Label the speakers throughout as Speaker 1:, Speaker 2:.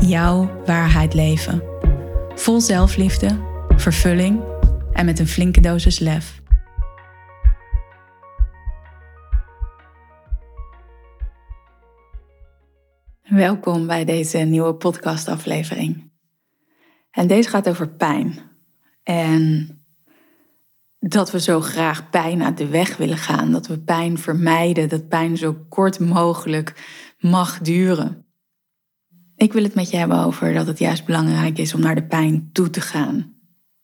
Speaker 1: jouw waarheid leven. Vol zelfliefde, vervulling en met een flinke dosis lef. Welkom bij deze nieuwe podcastaflevering. En deze gaat over pijn. En dat we zo graag pijn uit de weg willen gaan, dat we pijn vermijden, dat pijn zo kort mogelijk mag duren. Ik wil het met je hebben over dat het juist belangrijk is om naar de pijn toe te gaan.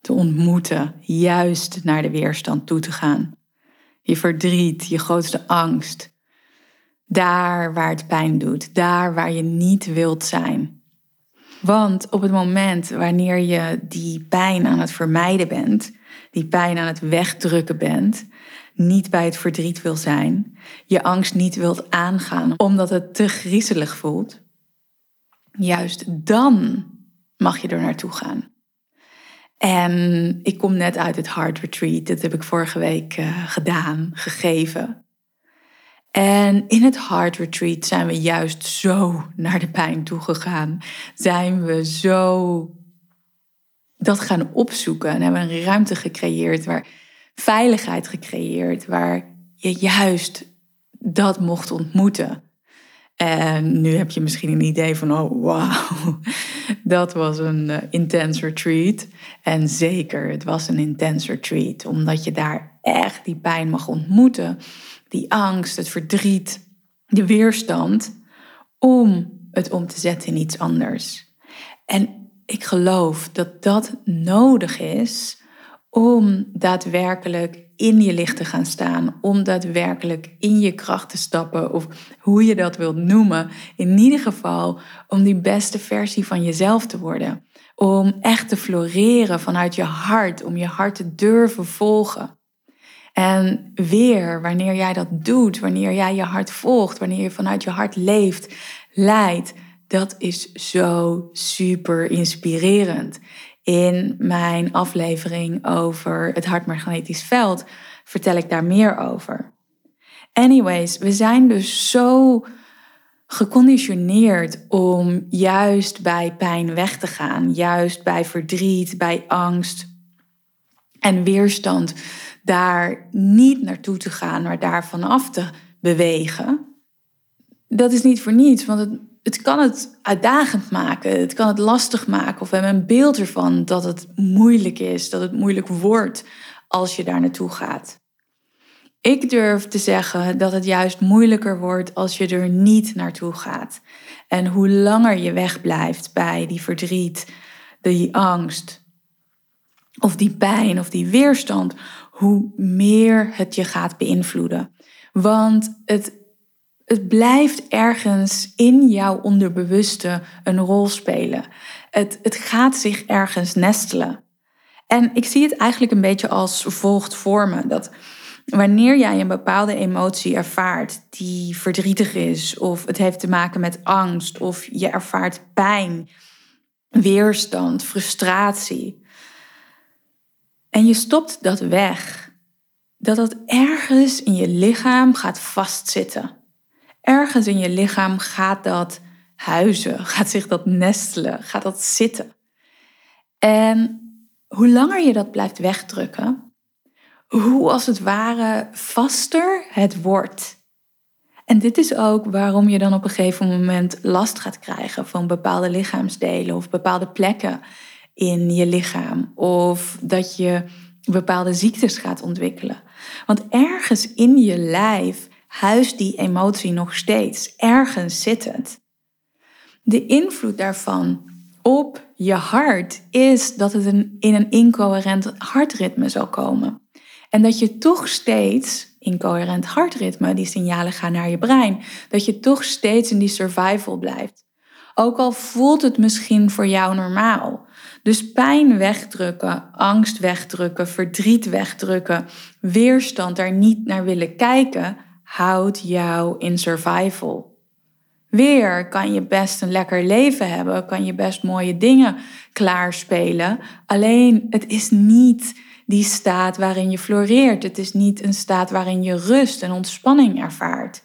Speaker 1: Te ontmoeten, juist naar de weerstand toe te gaan. Je verdriet, je grootste angst. Daar waar het pijn doet, daar waar je niet wilt zijn. Want op het moment wanneer je die pijn aan het vermijden bent, die pijn aan het wegdrukken bent, niet bij het verdriet wil zijn, je angst niet wilt aangaan omdat het te griezelig voelt, juist dan mag je er naartoe gaan. En ik kom net uit het Heart Retreat. Dat heb ik vorige week uh, gedaan, gegeven. En in het Heart Retreat zijn we juist zo naar de pijn toegegaan. Zijn we zo dat gaan opzoeken en hebben een ruimte gecreëerd waar veiligheid gecreëerd, waar je juist dat mocht ontmoeten. En nu heb je misschien een idee van, oh wauw, dat was een uh, intense retreat. En zeker, het was een intense retreat, omdat je daar echt die pijn mag ontmoeten. Die angst, het verdriet, de weerstand, om het om te zetten in iets anders. En ik geloof dat dat nodig is om daadwerkelijk in je licht te gaan staan, om daadwerkelijk in je kracht te stappen, of hoe je dat wilt noemen. In ieder geval om die beste versie van jezelf te worden. Om echt te floreren vanuit je hart, om je hart te durven volgen. En weer, wanneer jij dat doet, wanneer jij je hart volgt, wanneer je vanuit je hart leeft, leidt, dat is zo super inspirerend. In mijn aflevering over het hartmagnetisch veld vertel ik daar meer over. Anyways, we zijn dus zo geconditioneerd om juist bij pijn weg te gaan, juist bij verdriet, bij angst en weerstand, daar niet naartoe te gaan, maar daar vanaf te bewegen. Dat is niet voor niets, want het het kan het uitdagend maken, het kan het lastig maken. Of we hebben een beeld ervan dat het moeilijk is, dat het moeilijk wordt als je daar naartoe gaat. Ik durf te zeggen dat het juist moeilijker wordt als je er niet naartoe gaat. En hoe langer je wegblijft bij die verdriet, die angst, of die pijn of die weerstand, hoe meer het je gaat beïnvloeden. Want het het blijft ergens in jouw onderbewuste een rol spelen. Het, het gaat zich ergens nestelen. En ik zie het eigenlijk een beetje als volgt vormen. Dat wanneer jij een bepaalde emotie ervaart die verdrietig is, of het heeft te maken met angst, of je ervaart pijn, weerstand, frustratie, en je stopt dat weg, dat dat ergens in je lichaam gaat vastzitten ergens in je lichaam gaat dat huizen, gaat zich dat nestelen, gaat dat zitten. En hoe langer je dat blijft wegdrukken, hoe als het ware vaster het wordt. En dit is ook waarom je dan op een gegeven moment last gaat krijgen van bepaalde lichaamsdelen of bepaalde plekken in je lichaam. Of dat je bepaalde ziektes gaat ontwikkelen. Want ergens in je lijf huist die emotie nog steeds. Ergens zit het. De invloed daarvan op je hart is dat het een, in een incoherent hartritme zal komen. En dat je toch steeds, incoherent hartritme, die signalen gaan naar je brein, dat je toch steeds in die survival blijft. Ook al voelt het misschien voor jou normaal. Dus pijn wegdrukken, angst wegdrukken, verdriet wegdrukken, weerstand daar niet naar willen kijken, houdt jou in survival. Weer kan je best een lekker leven hebben, kan je best mooie dingen klaarspelen. Alleen het is niet die staat waarin je floreert. Het is niet een staat waarin je rust en ontspanning ervaart.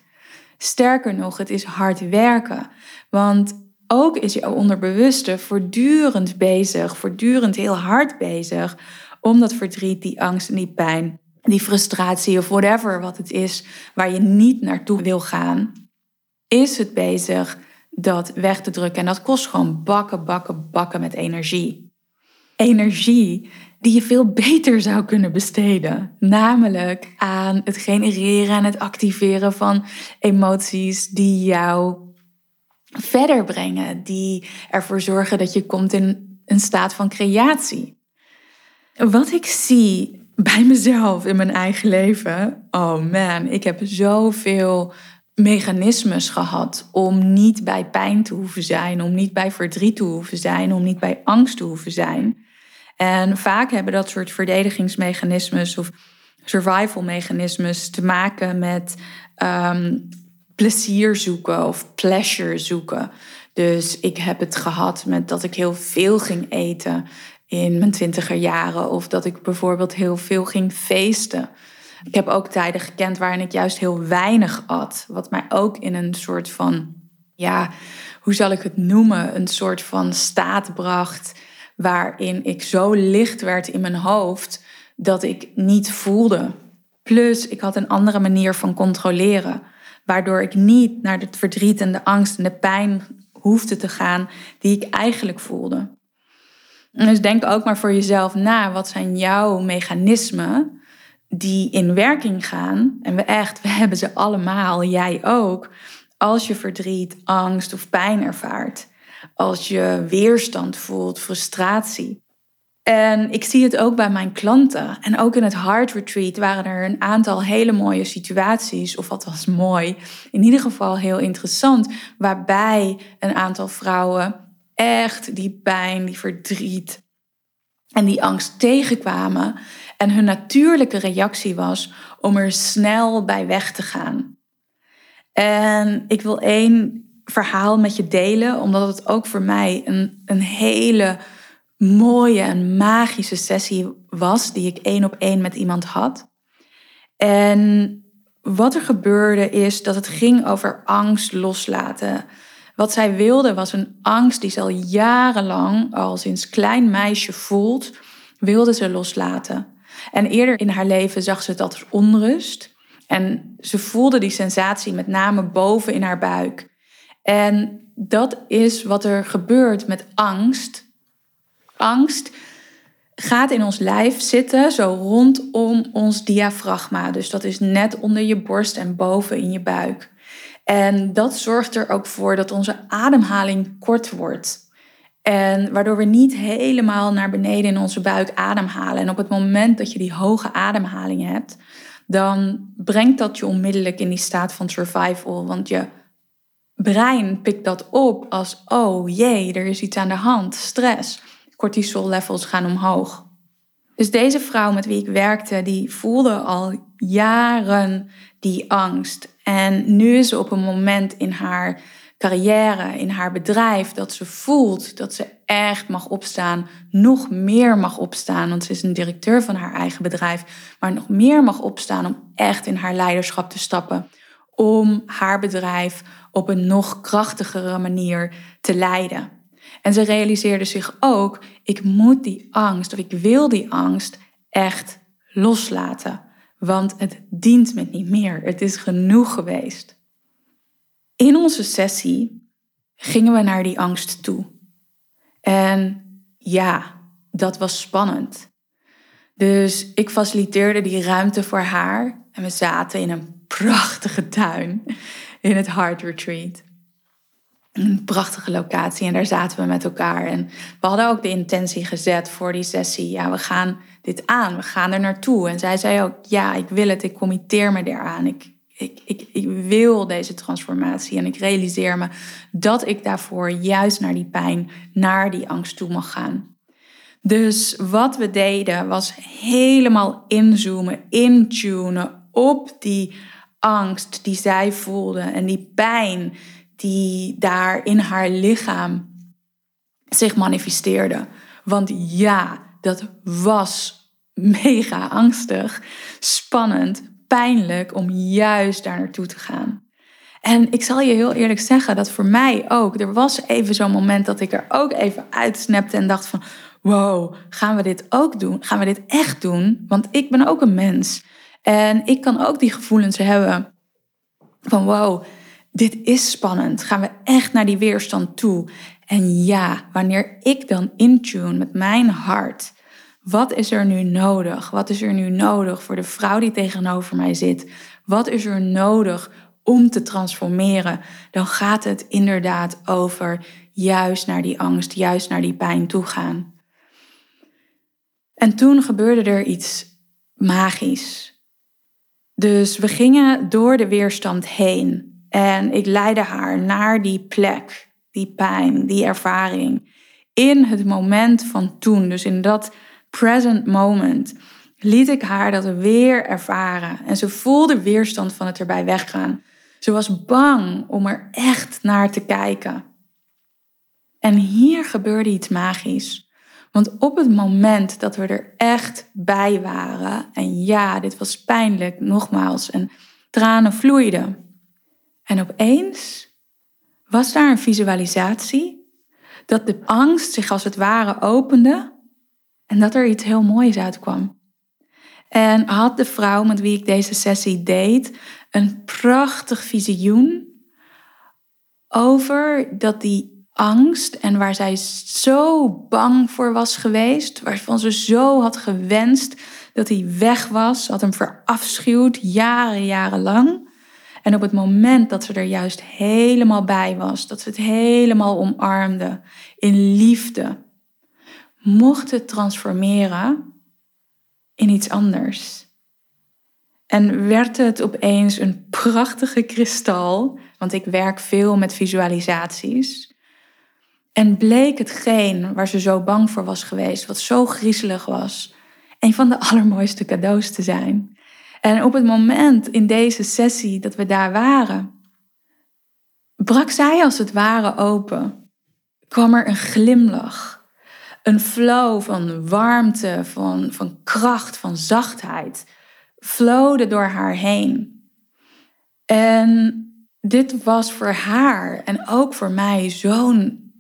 Speaker 1: Sterker nog, het is hard werken. Want ook is jouw onderbewuste voortdurend bezig, voortdurend heel hard bezig om dat verdriet, die angst en die pijn, die frustratie of whatever wat het is waar je niet naartoe wil gaan, is het bezig dat weg te drukken. En dat kost gewoon bakken, bakken, bakken met energie. Energie die je veel beter zou kunnen besteden. Namelijk aan het genereren en het activeren van emoties die jou verder brengen, die ervoor zorgen dat je komt in een staat van creatie. Wat ik zie bij mezelf in mijn eigen leven, oh man, ik heb zoveel mechanismes gehad om niet bij pijn te hoeven zijn, om niet bij verdriet te hoeven zijn, om niet bij angst te hoeven zijn. En vaak hebben dat soort verdedigingsmechanismes of survival mechanismes te maken met um, plezier zoeken of pleasure zoeken. Dus ik heb het gehad met dat ik heel veel ging eten in mijn twintiger jaren. Of dat ik bijvoorbeeld heel veel ging feesten. Ik heb ook tijden gekend waarin ik juist heel weinig at. Wat mij ook in een soort van, ja, hoe zal ik het noemen? Een soort van staat bracht waarin ik zo licht werd in mijn hoofd dat ik niet voelde. Plus, ik had een andere manier van controleren, waardoor ik niet naar het verdriet en de angst en de pijn hoefde te gaan die ik eigenlijk voelde. Dus denk ook maar voor jezelf na, wat zijn jouw mechanismen die in werking gaan? En we echt, we hebben ze allemaal, jij ook, als je verdriet, angst of pijn ervaart als je weerstand voelt, frustratie. En ik zie het ook bij mijn klanten. En ook in het Heart Retreat waren er een aantal hele mooie situaties, of wat was mooi, in ieder geval heel interessant, waarbij een aantal vrouwen echt die pijn, die verdriet en die angst tegenkwamen. En hun natuurlijke reactie was om er snel bij weg te gaan. En ik wil één verhaal met je delen, omdat het ook voor mij een, een hele mooie en magische sessie was, die ik één op één met iemand had. En wat er gebeurde is dat het ging over angst loslaten. Wat zij wilde was een angst die ze al jarenlang, al sinds klein meisje voelt, wilde ze loslaten. En eerder in haar leven zag ze dat als onrust. En ze voelde die sensatie met name boven in haar buik. En dat is wat er gebeurt met angst. Angst gaat in ons lijf zitten, zo rondom ons diafragma. Dus dat is net onder je borst en boven in je buik. En dat zorgt er ook voor dat onze ademhaling kort wordt. En waardoor we niet helemaal naar beneden in onze buik ademhalen. En op het moment dat je die hoge ademhaling hebt, dan brengt dat je onmiddellijk in die staat van survival. Want je brein pikt dat op als, oh jee, er is iets aan de hand, stress. Cortisol levels gaan omhoog. Dus deze vrouw met wie ik werkte, die voelde al jaren die angst. En nu is ze op een moment in haar carrière, in haar bedrijf, dat ze voelt dat ze echt mag opstaan, nog meer mag opstaan, want ze is een directeur van haar eigen bedrijf, maar nog meer mag opstaan om echt in haar leiderschap te stappen, om haar bedrijf op een nog krachtigere manier te leiden. En ze realiseerde zich ook, ik moet die angst of ik wil die angst echt loslaten, want het dient me niet meer. Het is genoeg geweest. In onze sessie gingen we naar die angst toe. En ja, dat was spannend. Dus ik faciliteerde die ruimte voor haar en we zaten in een prachtige tuin in het Heart Retreat. Een prachtige locatie en daar zaten we met elkaar. En we hadden ook de intentie gezet voor die sessie. Ja, we gaan dit aan, we gaan er naartoe. En zij zei ook, ja, ik wil het, ik committeer me eraan. Ik, ik, ik, ik wil deze transformatie en ik realiseer me dat ik daarvoor juist naar die pijn, naar die angst toe mag gaan. Dus wat we deden was helemaal inzoomen, intunen op die angst die zij voelde en die pijn die daar in haar lichaam zich manifesteerde. Want ja, dat was mega angstig, spannend, pijnlijk om juist daar naartoe te gaan. En ik zal je heel eerlijk zeggen dat voor mij ook, er was even zo'n moment dat ik er ook even uitsnapte en dacht van, wow, gaan we dit ook doen? Gaan we dit echt doen? Want ik ben ook een mens. En ik kan ook die gevoelens hebben van, wow, dit is spannend. Gaan we echt naar die weerstand toe? En ja, wanneer ik dan intune met mijn hart, wat is er nu nodig? Wat is er nu nodig voor de vrouw die tegenover mij zit? Wat is er nodig om te transformeren? Dan gaat het inderdaad over juist naar die angst, juist naar die pijn toe gaan. En toen gebeurde er iets magisch. Dus we gingen door de weerstand heen en ik leidde haar naar die plek, die pijn, die ervaring. In het moment van toen, dus in dat present moment, liet ik haar dat weer ervaren. En ze voelde weerstand van het erbij weggaan. Ze was bang om er echt naar te kijken. En hier gebeurde iets magisch. Want op het moment dat we er echt bij waren, en ja, dit was pijnlijk, nogmaals, en tranen vloeiden. En opeens was daar een visualisatie dat de angst zich als het ware opende en dat er iets heel moois uitkwam. En had de vrouw met wie ik deze sessie deed een prachtig visioen over dat die angst en waar zij zo bang voor was geweest, waarvan ze zo had gewenst dat hij weg was, had hem verafschuwd jaren, jarenlang. En op het moment dat ze er juist helemaal bij was, dat ze het helemaal omarmde in liefde, mocht het transformeren in iets anders. En werd het opeens een prachtige kristal, want ik werk veel met visualisaties. En bleek hetgeen waar ze zo bang voor was geweest, wat zo griezelig was, een van de allermooiste cadeaus te zijn. En op het moment in deze sessie dat we daar waren, brak zij als het ware open. Kwam er een glimlach, een flow van warmte, van, van kracht, van zachtheid, flowde door haar heen. En dit was voor haar en ook voor mij zo'n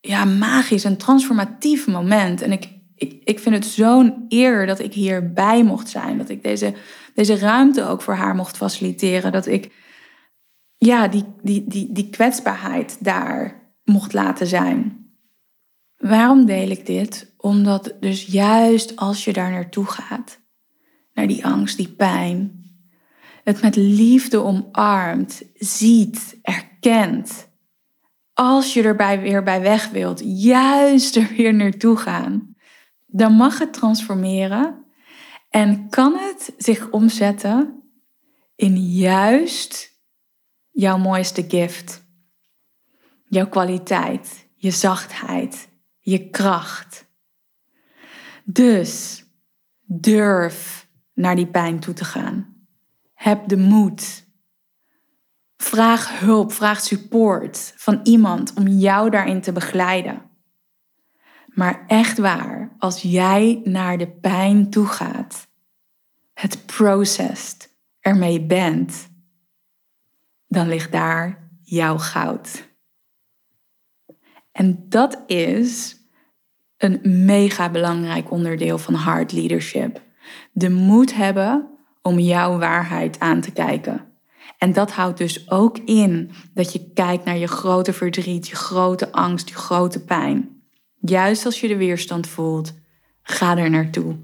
Speaker 1: ja, magisch en transformatief moment. En ik, ik, ik vind het zo'n eer dat ik hierbij mocht zijn. Dat ik deze, deze ruimte ook voor haar mocht faciliteren. Dat ik ja, die, die, die, die kwetsbaarheid daar mocht laten zijn. Waarom deel ik dit? Omdat dus juist als je daar naartoe gaat, naar die angst, die pijn, het met liefde omarmt, ziet, erkent. Als je erbij weer bij weg wilt, juist er weer naartoe gaan dan mag het transformeren en kan het zich omzetten in juist jouw mooiste gift. Jouw kwaliteit, je zachtheid, je kracht. Dus durf naar die pijn toe te gaan. Heb de moed. Vraag hulp, vraag support van iemand om jou daarin te begeleiden. Maar echt waar, als jij naar de pijn toe gaat, het processed, ermee bent, dan ligt daar jouw goud. En dat is een mega belangrijk onderdeel van hard leadership. De moed hebben om jouw waarheid aan te kijken. En dat houdt dus ook in dat je kijkt naar je grote verdriet, je grote angst, je grote pijn. Juist als je de weerstand voelt, ga er naartoe.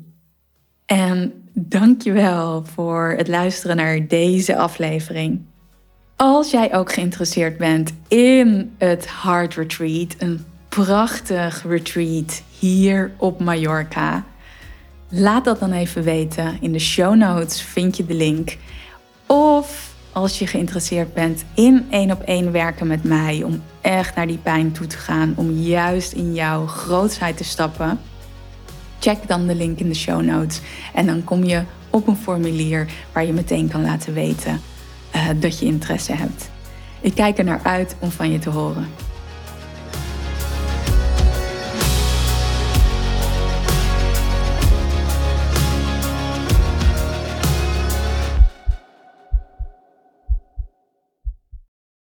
Speaker 1: En dankjewel voor het luisteren naar deze aflevering. Als jij ook geïnteresseerd bent in het Heart Retreat, een prachtig retreat hier op Mallorca, laat dat dan even weten. In de show notes vind je de link. Of als je geïnteresseerd bent in één op één werken met mij, om echt naar die pijn toe te gaan, om juist in jouw grootsheid te stappen, check dan de link in de show notes. En dan kom je op een formulier waar je meteen kan laten weten uh, dat je interesse hebt. Ik kijk er naar uit om van je te horen.